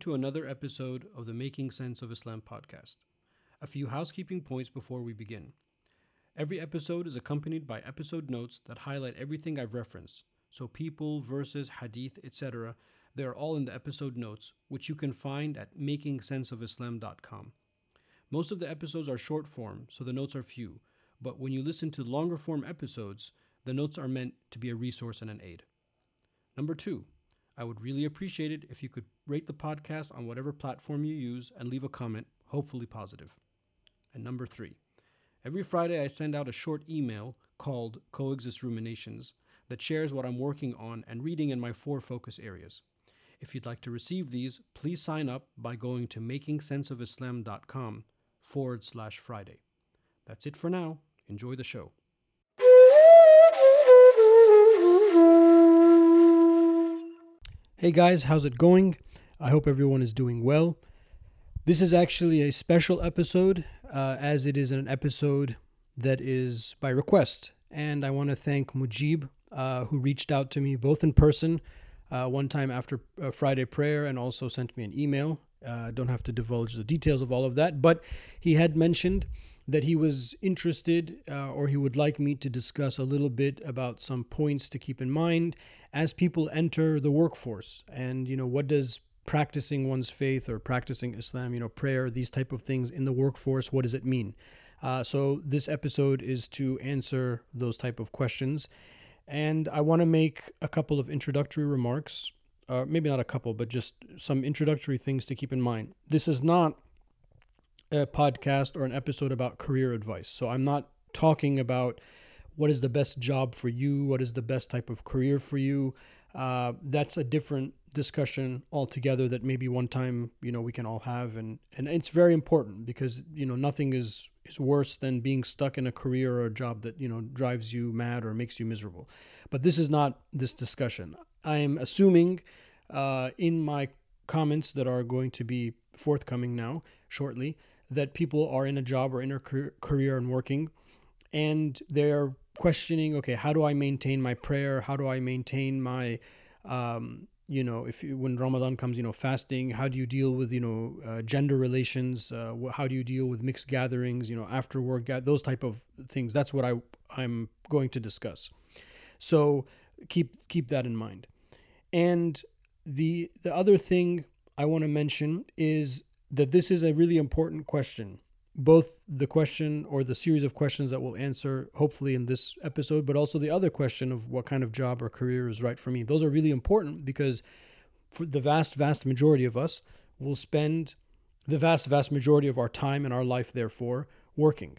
to another episode of the Making Sense of Islam podcast. A few housekeeping points before we begin. Every episode is accompanied by episode notes that highlight everything I've referenced. So, people, verses, hadith, etc., they are all in the episode notes, which you can find at makingsenseofislam.com. Most of the episodes are short form, so the notes are few, but when you listen to longer form episodes, the notes are meant to be a resource and an aid. Number two, I would really appreciate it if you could rate the podcast on whatever platform you use and leave a comment, hopefully positive. And number three, every Friday I send out a short email called Coexist Ruminations that shares what I'm working on and reading in my four focus areas. If you'd like to receive these, please sign up by going to makingsenseofislam.com forward slash Friday. That's it for now. Enjoy the show. Hey guys, how's it going? I hope everyone is doing well. This is actually a special episode, uh, as it is an episode that is by request. And I want to thank Mujib, uh, who reached out to me both in person, uh, one time after uh, Friday prayer, and also sent me an email. Uh, I don't have to divulge the details of all of that, but he had mentioned that he was interested uh, or he would like me to discuss a little bit about some points to keep in mind as people enter the workforce. And you know what does practicing one's faith or practicing islam you know prayer these type of things in the workforce what does it mean? Uh, so this episode is to answer those type of questions. And i want to make a couple of introductory remarks uh, maybe not a couple but just some introductory things to keep in mind. This is not a podcast or an episode about career advice. So I'm not talking about what is the best job for you, what is the best type of career for you. Uh, that's a different discussion altogether that maybe one time you know we can all have and and it's very important because you know nothing is is worse than being stuck in a career or a job that you know drives you mad or makes you miserable but this is not this discussion i am assuming uh, in my comments that are going to be forthcoming now shortly that people are in a job or in a career and working and they're questioning okay how do i maintain my prayer? How do i maintain my um, you know if when ramadan comes you know fasting how do you deal with you know uh, gender relations? Uh, how do you deal with mixed gatherings you know after work those type of things. That's what i i'm going to discuss. So keep keep that in mind. And the the other thing i want to mention is that this is a really important question. Both the question or the series of questions that we'll answer, hopefully, in this episode, but also the other question of what kind of job or career is right for me. Those are really important because for the vast, vast majority of us will spend the vast, vast majority of our time and our life, therefore, working.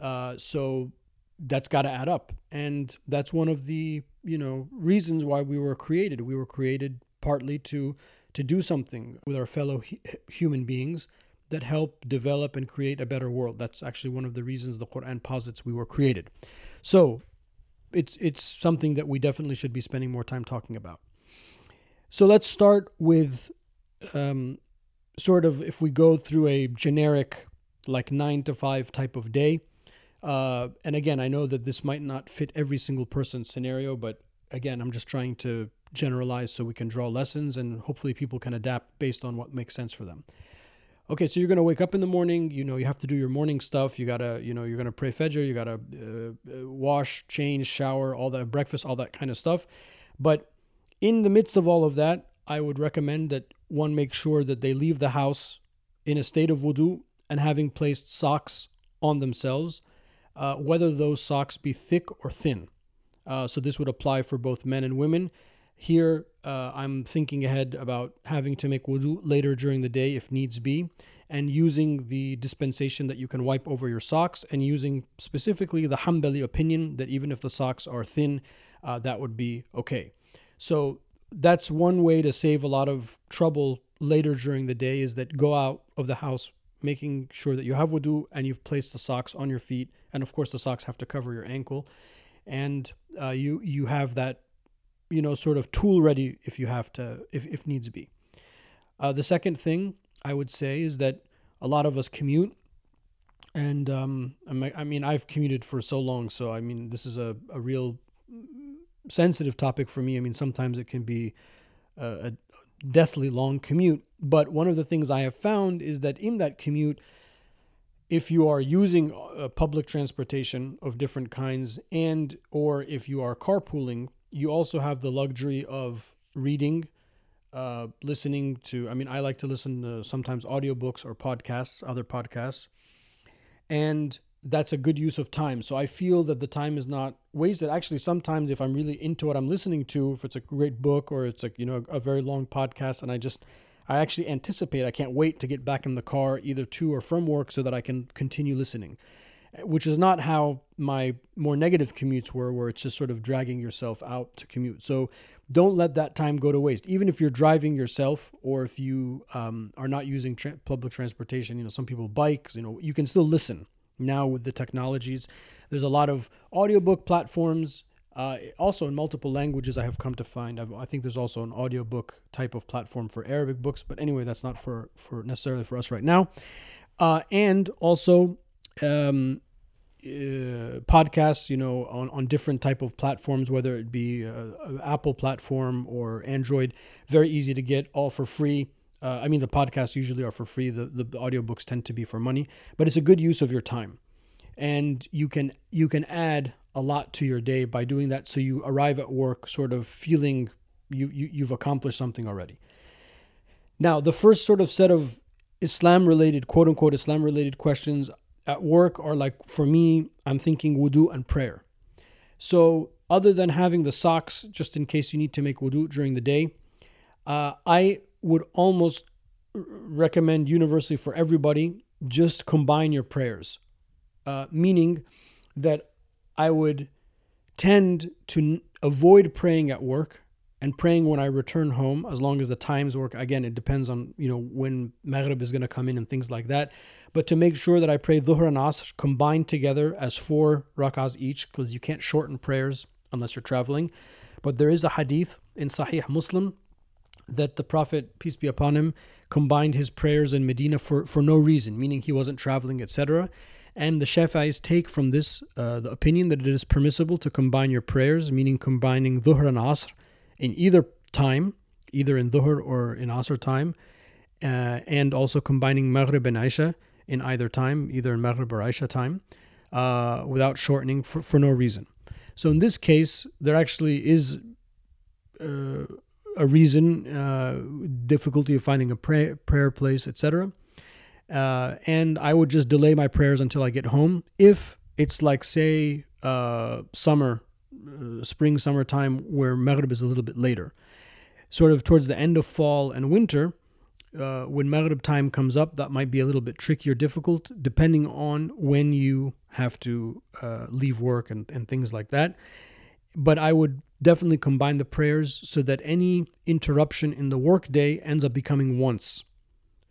Uh, so that's got to add up. And that's one of the, you know, reasons why we were created. We were created partly to to do something with our fellow human beings that help develop and create a better world. That's actually one of the reasons the Quran posits we were created. So it's it's something that we definitely should be spending more time talking about. So let's start with um, sort of if we go through a generic like nine to five type of day. Uh, and again, I know that this might not fit every single person's scenario, but again, I'm just trying to generalize so we can draw lessons and hopefully people can adapt based on what makes sense for them. Okay, so you're going to wake up in the morning, you know, you have to do your morning stuff. You got to, you know, you're going to pray Fajr, you got to uh, uh, wash, change, shower, all that breakfast, all that kind of stuff. But in the midst of all of that, I would recommend that one make sure that they leave the house in a state of wudu and having placed socks on themselves, uh, whether those socks be thick or thin. Uh, so this would apply for both men and women. Here, uh, I'm thinking ahead about having to make wudu later during the day if needs be, and using the dispensation that you can wipe over your socks, and using specifically the Hanbali opinion that even if the socks are thin, uh, that would be okay. So that's one way to save a lot of trouble later during the day is that go out of the house making sure that you have wudu and you've placed the socks on your feet and of course the socks have to cover your ankle and uh, you you have that you know, sort of tool ready if you have to, if, if needs be. Uh, the second thing I would say is that a lot of us commute. And um, I mean, I've commuted for so long. So, I mean, this is a, a real sensitive topic for me. I mean, sometimes it can be a, a deathly long commute. But one of the things I have found is that in that commute, if you are using uh, public transportation of different kinds and or if you are carpooling, you also have the luxury of reading, uh, listening to. I mean, I like to listen to sometimes audiobooks or podcasts, other podcasts, and that's a good use of time. So I feel that the time is not wasted. Actually, sometimes if I'm really into what I'm listening to, if it's a great book or it's like you know a very long podcast, and I just I actually anticipate I can't wait to get back in the car either to or from work so that I can continue listening. Which is not how my more negative commutes were, where it's just sort of dragging yourself out to commute. So don't let that time go to waste. Even if you're driving yourself or if you um, are not using tra- public transportation, you know, some people bikes, you know, you can still listen now with the technologies. There's a lot of audiobook platforms. Uh, also in multiple languages, I have come to find. I've, i think there's also an audiobook type of platform for Arabic books, but anyway, that's not for, for necessarily for us right now. Uh, and also um, uh, podcasts, you know, on, on different type of platforms, whether it be uh, Apple platform or Android, very easy to get, all for free. Uh, I mean, the podcasts usually are for free. The the audiobooks tend to be for money, but it's a good use of your time, and you can you can add a lot to your day by doing that. So you arrive at work sort of feeling you, you you've accomplished something already. Now, the first sort of set of Islam related, quote unquote, Islam related questions at work are like, for me, I'm thinking wudu and prayer. So, other than having the socks, just in case you need to make wudu during the day, uh, I would almost recommend universally for everybody just combine your prayers, uh, meaning that I would tend to avoid praying at work and praying when I return home, as long as the times work. Again, it depends on you know when Maghrib is going to come in and things like that. But to make sure that I pray Dhuhr and Asr combined together as four rak'ahs each, because you can't shorten prayers unless you're traveling. But there is a hadith in Sahih Muslim that the Prophet, peace be upon him, combined his prayers in Medina for, for no reason, meaning he wasn't traveling, etc. And the Shafi'is take from this uh, the opinion that it is permissible to combine your prayers, meaning combining Dhuhr and Asr in either time, either in Dhuhr or in Asr time, uh, and also combining Maghrib and Isha in either time, either in Maghrib or Isha time, uh, without shortening for, for no reason. So in this case, there actually is uh, a reason, uh, difficulty of finding a prayer, prayer place, etc. Uh, and I would just delay my prayers until I get home. If it's like, say, uh, summer, uh, spring, summertime, where Maghrib is a little bit later, sort of towards the end of fall and winter, uh, when Maghrib time comes up, that might be a little bit tricky or difficult, depending on when you have to uh, leave work and, and things like that. But I would definitely combine the prayers so that any interruption in the workday ends up becoming once.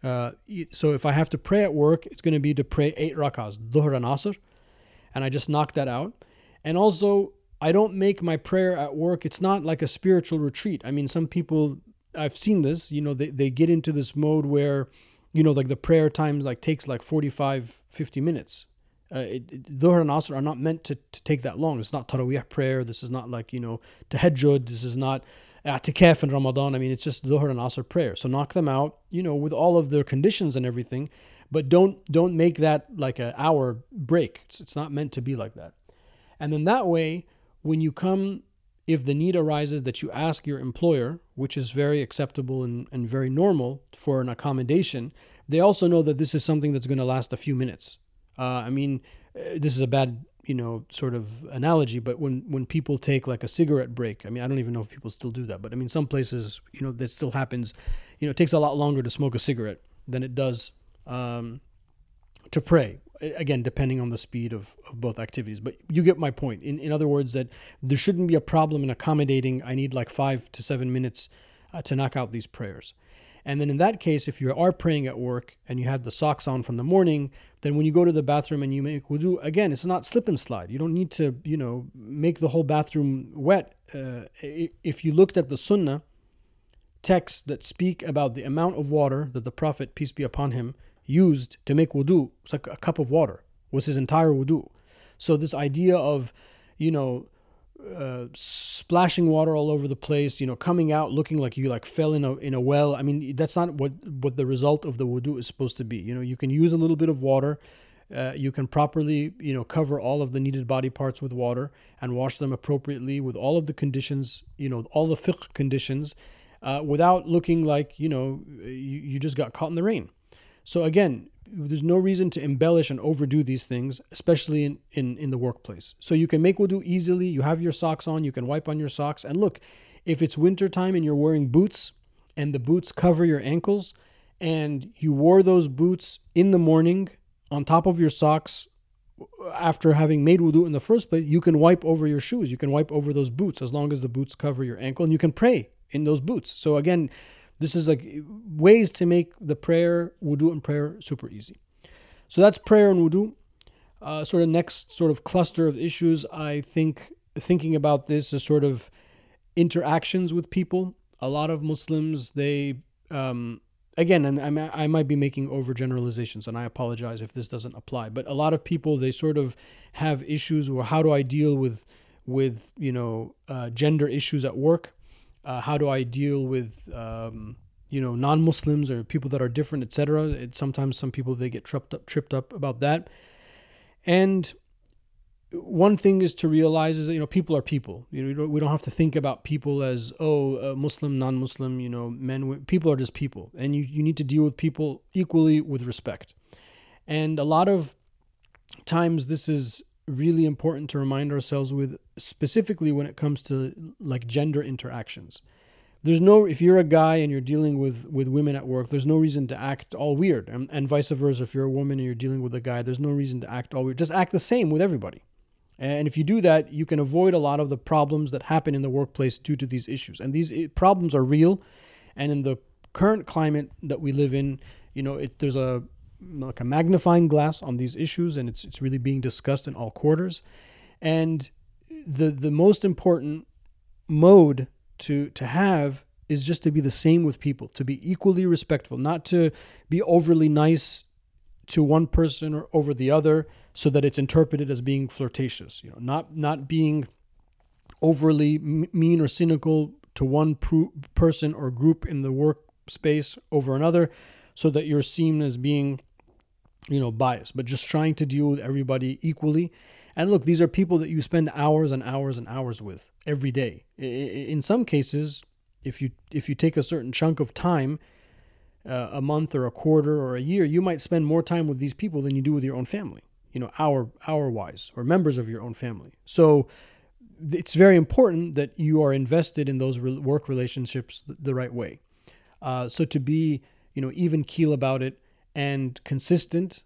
Uh, so if I have to pray at work, it's going to be to pray eight rakahs, dhuhr and asr, and I just knock that out. And also, I don't make my prayer at work. It's not like a spiritual retreat. I mean, some people I've seen this. You know, they they get into this mode where, you know, like the prayer times like takes like 45, 50 minutes. Uh, Dhuhr and Asr are not meant to, to take that long. It's not Taraweeh prayer. This is not like, you know, Tahajjud. This is not Atikaf in Ramadan. I mean, it's just Dhuhr and Asr prayer. So knock them out, you know, with all of their conditions and everything. But don't don't make that like an hour break. It's, it's not meant to be like that. And then that way, when you come, if the need arises that you ask your employer, which is very acceptable and, and very normal for an accommodation, they also know that this is something that's going to last a few minutes. Uh, I mean, uh, this is a bad you know sort of analogy but when when people take like a cigarette break i mean i don't even know if people still do that but i mean some places you know that still happens you know it takes a lot longer to smoke a cigarette than it does um, to pray again depending on the speed of, of both activities but you get my point in, in other words that there shouldn't be a problem in accommodating i need like five to seven minutes uh, to knock out these prayers and then in that case, if you are praying at work and you had the socks on from the morning, then when you go to the bathroom and you make wudu, again, it's not slip and slide. You don't need to, you know, make the whole bathroom wet. Uh, if you looked at the sunnah texts that speak about the amount of water that the Prophet, peace be upon him, used to make wudu, it's like a cup of water, was his entire wudu. So this idea of, you know, uh, splashing water all over the place, you know, coming out looking like you like fell in a in a well. I mean, that's not what what the result of the wudu is supposed to be. You know, you can use a little bit of water. Uh, you can properly, you know, cover all of the needed body parts with water and wash them appropriately with all of the conditions, you know, all the fiqh conditions, uh, without looking like, you know, you, you just got caught in the rain. So again, there's no reason to embellish and overdo these things, especially in, in, in the workplace. So you can make wudu easily. You have your socks on, you can wipe on your socks. And look, if it's winter time and you're wearing boots and the boots cover your ankles and you wore those boots in the morning on top of your socks after having made wudu in the first place, you can wipe over your shoes. You can wipe over those boots as long as the boots cover your ankle and you can pray in those boots. So again, this is like ways to make the prayer, wudu and prayer super easy. So that's prayer and wudu. Uh, sort of next sort of cluster of issues, I think thinking about this is sort of interactions with people. A lot of Muslims, they, um, again, and I, I might be making overgeneralizations, and I apologize if this doesn't apply, but a lot of people, they sort of have issues or how do I deal with, with you know, uh, gender issues at work? Uh, how do I deal with um, you know non-Muslims or people that are different, etc. Sometimes some people they get tripped up tripped up about that, and one thing is to realize is that you know people are people. You know we don't have to think about people as oh uh, Muslim, non-Muslim. You know men, people are just people, and you you need to deal with people equally with respect. And a lot of times this is really important to remind ourselves with specifically when it comes to like gender interactions. There's no if you're a guy and you're dealing with with women at work there's no reason to act all weird and, and vice versa. If you're a woman and you're dealing with a guy there's no reason to act all weird. Just act the same with everybody. And if you do that you can avoid a lot of the problems that happen in the workplace due to these issues. And these problems are real. And in the current climate that we live in you know it, there's a like a magnifying glass on these issues, and it's it's really being discussed in all quarters. And the the most important mode to to have is just to be the same with people, to be equally respectful, not to be overly nice to one person or over the other so that it's interpreted as being flirtatious you know not not being overly mean or cynical to one person or group in the workspace over another so that you're seen as being you know, bias, but just trying to deal with everybody equally. And look, these are people that you spend hours and hours and hours with every day. In some cases, if you if you take a certain chunk of time, uh, a month or a quarter or a year, you might spend more time with these people than you do with your own family. You know, hour hour wise, or members of your own family. So it's very important that you are invested in those work relationships the right way. Uh, so to be you know even keel about it and consistent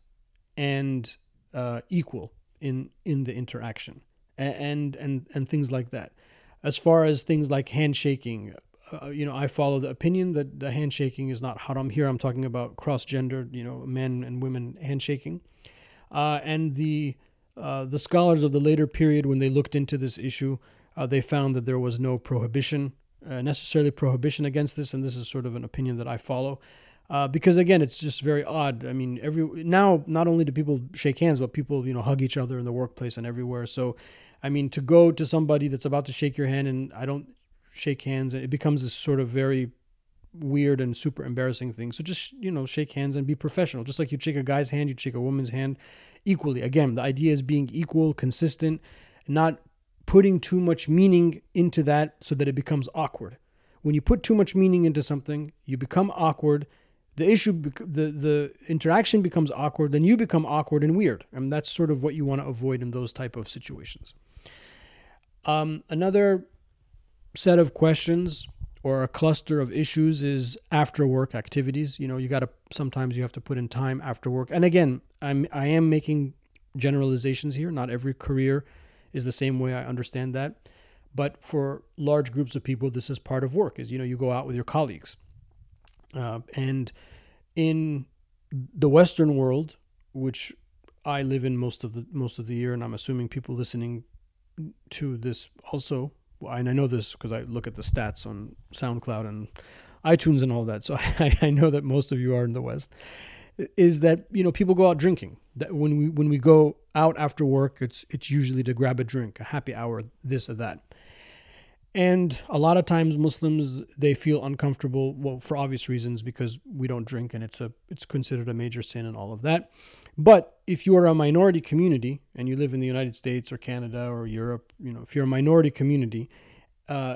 and uh, equal in in the interaction and and and things like that. As far as things like handshaking, uh, you know, I follow the opinion that the handshaking is not haram. Here, I'm talking about cross gender, you know, men and women handshaking, uh, and the uh, the scholars of the later period, when they looked into this issue, uh, they found that there was no prohibition, uh, necessarily prohibition against this, and this is sort of an opinion that I follow. Uh, because again, it's just very odd. I mean, every now not only do people shake hands, but people you know hug each other in the workplace and everywhere. So, I mean, to go to somebody that's about to shake your hand and I don't shake hands, it becomes this sort of very weird and super embarrassing thing. So just you know, shake hands and be professional. Just like you'd shake a guy's hand, you'd shake a woman's hand equally. Again, the idea is being equal, consistent, not putting too much meaning into that so that it becomes awkward. When you put too much meaning into something, you become awkward the issue, the the interaction becomes awkward, then you become awkward and weird, and that's sort of what you want to avoid in those type of situations. Um, another set of questions or a cluster of issues is after work activities. You know, you got to sometimes you have to put in time after work, and again, I'm I am making generalizations here. Not every career is the same way. I understand that, but for large groups of people, this is part of work. Is you know you go out with your colleagues uh, and in the Western world, which I live in most of the most of the year, and I'm assuming people listening to this also, and I know this because I look at the stats on SoundCloud and iTunes and all that, so I, I know that most of you are in the West. Is that you know people go out drinking? That when we when we go out after work, it's it's usually to grab a drink, a happy hour, this or that. And a lot of times Muslims they feel uncomfortable well for obvious reasons because we don't drink and it's a it's considered a major sin and all of that. But if you are a minority community and you live in the United States or Canada or Europe, you know, if you're a minority community, uh,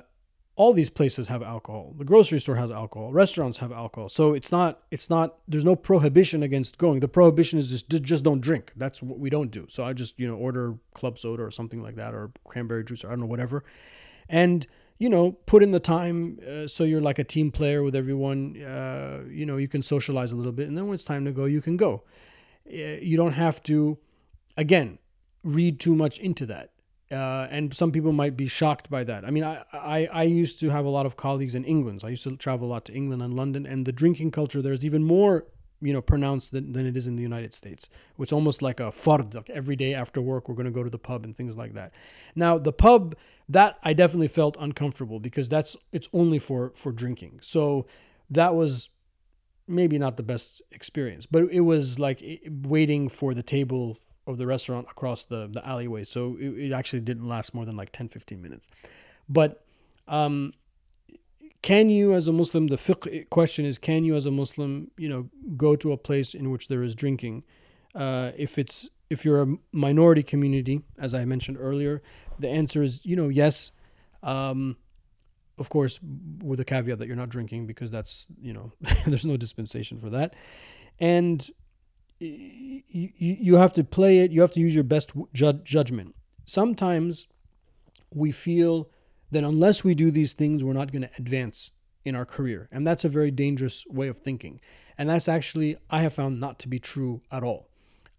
all these places have alcohol. The grocery store has alcohol. Restaurants have alcohol. So it's not it's not there's no prohibition against going. The prohibition is just just don't drink. That's what we don't do. So I just, you know, order club soda or something like that or cranberry juice or I don't know whatever and you know put in the time uh, so you're like a team player with everyone uh, you know you can socialize a little bit and then when it's time to go you can go uh, you don't have to again read too much into that uh, and some people might be shocked by that. I mean, I, I, I used to have a lot of colleagues in England. So I used to travel a lot to England and London, and the drinking culture there is even more you know pronounced than, than it is in the United States. It's almost like a fard, like every day after work we're going to go to the pub and things like that. Now the pub that I definitely felt uncomfortable because that's it's only for for drinking. So that was maybe not the best experience, but it was like waiting for the table of the restaurant across the the alleyway. So it, it actually didn't last more than like 10 15 minutes. But um can you as a muslim the fiqh question is can you as a muslim you know go to a place in which there is drinking uh, if it's if you're a minority community as i mentioned earlier the answer is you know yes um, of course with a caveat that you're not drinking because that's you know there's no dispensation for that and you, you have to play it you have to use your best ju- judgment sometimes we feel that unless we do these things, we're not going to advance in our career. And that's a very dangerous way of thinking. And that's actually, I have found not to be true at all.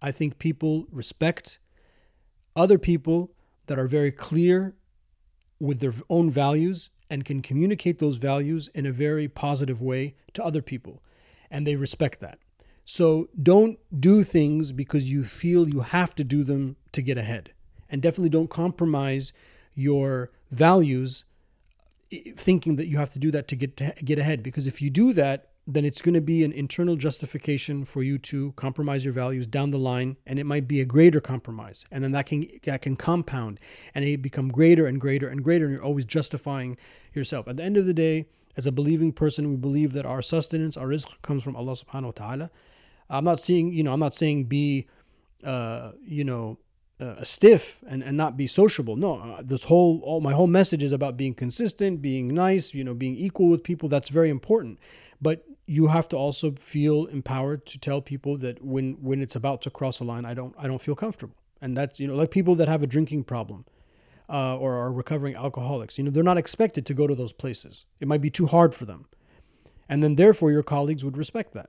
I think people respect other people that are very clear with their own values and can communicate those values in a very positive way to other people. And they respect that. So don't do things because you feel you have to do them to get ahead. And definitely don't compromise your values thinking that you have to do that to get to get ahead. Because if you do that then it's going to be an internal justification for you to compromise your values down the line and it might be a greater compromise. And then that can that can compound and it become greater and greater and greater and you're always justifying yourself. At the end of the day as a believing person we believe that our sustenance our rizq comes from Allah subhanahu wa ta'ala I'm not saying you know I'm not saying be uh, you know uh, stiff and, and not be sociable. No, uh, this whole all my whole message is about being consistent, being nice, you know, being equal with people. That's very important. But you have to also feel empowered to tell people that when when it's about to cross a line, I don't I don't feel comfortable. And that's you know like people that have a drinking problem. Uh, or are recovering alcoholics. You know, they're not expected to go to those places. It might be too hard for them. And then, therefore, your colleagues would respect that.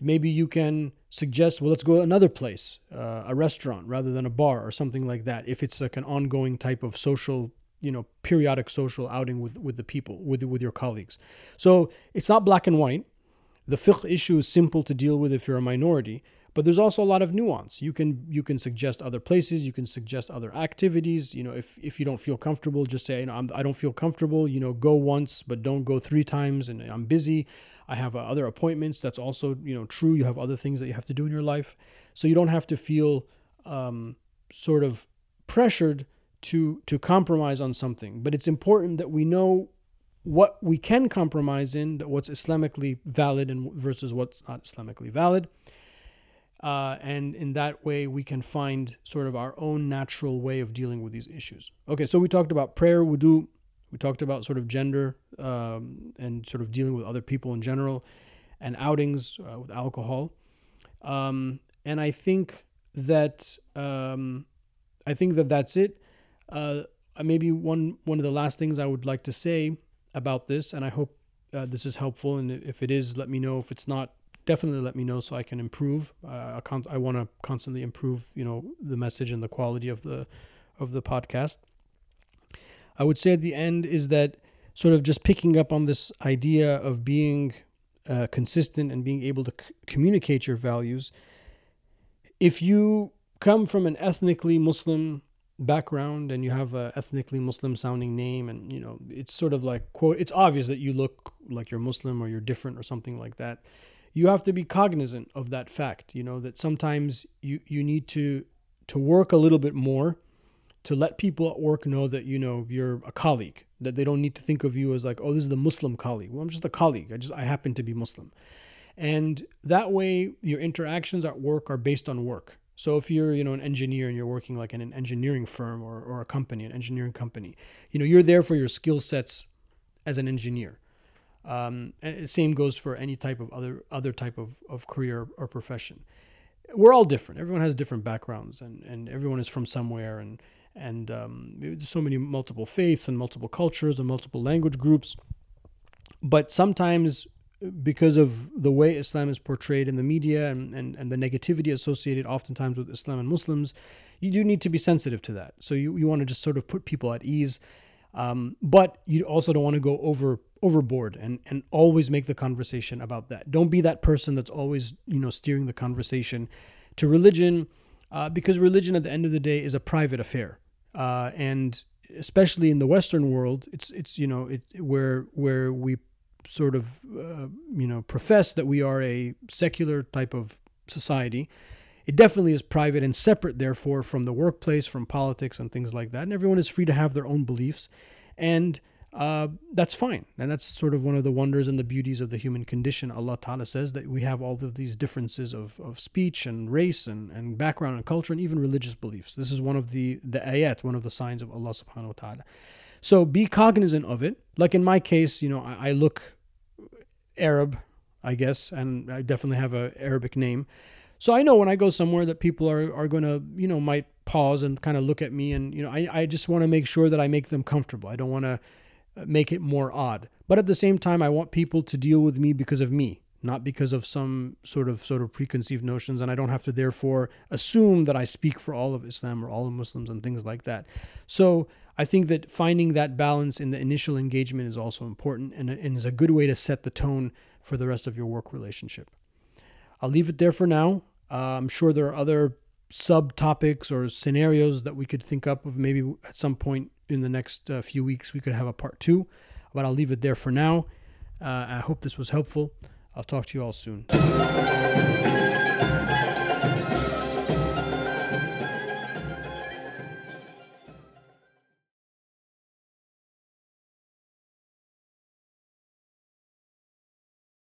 Maybe you can suggest, well, let's go another place, uh, a restaurant rather than a bar or something like that. If it's like an ongoing type of social, you know, periodic social outing with, with the people, with, with your colleagues. So it's not black and white. The fiqh issue is simple to deal with if you're a minority, but there's also a lot of nuance. You can you can suggest other places, you can suggest other activities. You know, if if you don't feel comfortable, just say, you know, I'm, I don't feel comfortable. You know, go once, but don't go three times, and I'm busy. I have uh, other appointments. That's also you know true. You have other things that you have to do in your life, so you don't have to feel um, sort of pressured to to compromise on something. But it's important that we know what we can compromise in, that what's Islamically valid and versus what's not Islamically valid. Uh, and in that way, we can find sort of our own natural way of dealing with these issues. Okay, so we talked about prayer, wudu, we talked about sort of gender um, and sort of dealing with other people in general, and outings uh, with alcohol. Um, and I think that um, I think that that's it. Uh, maybe one one of the last things I would like to say about this, and I hope uh, this is helpful. And if it is, let me know. If it's not, definitely let me know so I can improve. Uh, I want to constantly improve, you know, the message and the quality of the of the podcast. I would say at the end is that sort of just picking up on this idea of being uh, consistent and being able to c- communicate your values. If you come from an ethnically Muslim background and you have a ethnically Muslim sounding name and you know it's sort of like quote it's obvious that you look like you're Muslim or you're different or something like that you have to be cognizant of that fact you know that sometimes you you need to to work a little bit more to let people at work know that you know you're a colleague that they don't need to think of you as like oh this is the muslim colleague. Well i'm just a colleague. I just i happen to be muslim. And that way your interactions at work are based on work. So if you're you know an engineer and you're working like in an engineering firm or, or a company an engineering company you know you're there for your skill sets as an engineer. Um, same goes for any type of other other type of, of career or profession. We're all different. Everyone has different backgrounds and, and everyone is from somewhere and and um, so many multiple faiths and multiple cultures and multiple language groups. But sometimes, because of the way Islam is portrayed in the media and, and, and the negativity associated oftentimes with Islam and Muslims, you do need to be sensitive to that. So you, you want to just sort of put people at ease. Um, but you also don't want to go over overboard and, and always make the conversation about that. Don't be that person that's always, you know, steering the conversation to religion, uh, because religion at the end of the day is a private affair uh, and especially in the Western world, it's it's you know it where where we sort of uh, you know profess that we are a secular type of society. It definitely is private and separate, therefore, from the workplace, from politics, and things like that. And everyone is free to have their own beliefs, and uh, that's fine. And that's sort of one of the wonders and the beauties of the human condition. Allah Ta'ala says that we have all of these differences of, of speech and race and, and background and culture and even religious beliefs. This is one of the, the ayat, one of the signs of Allah subhanahu wa ta'ala. So be cognizant of it. Like in my case, you know, I, I look Arab, I guess, and I definitely have a Arabic name. So I know when I go somewhere that people are, are going to, you know, might pause and kind of look at me. And, you know, I, I just want to make sure that I make them comfortable. I don't want to, make it more odd. But at the same time, I want people to deal with me because of me, not because of some sort of sort of preconceived notions, and I don't have to therefore assume that I speak for all of Islam or all of Muslims and things like that. So I think that finding that balance in the initial engagement is also important and, and is a good way to set the tone for the rest of your work relationship. I'll leave it there for now. Uh, I'm sure there are other subtopics or scenarios that we could think up of maybe at some point in the next uh, few weeks we could have a part two but i'll leave it there for now. Uh, i hope this was helpful. I'll talk to you all soon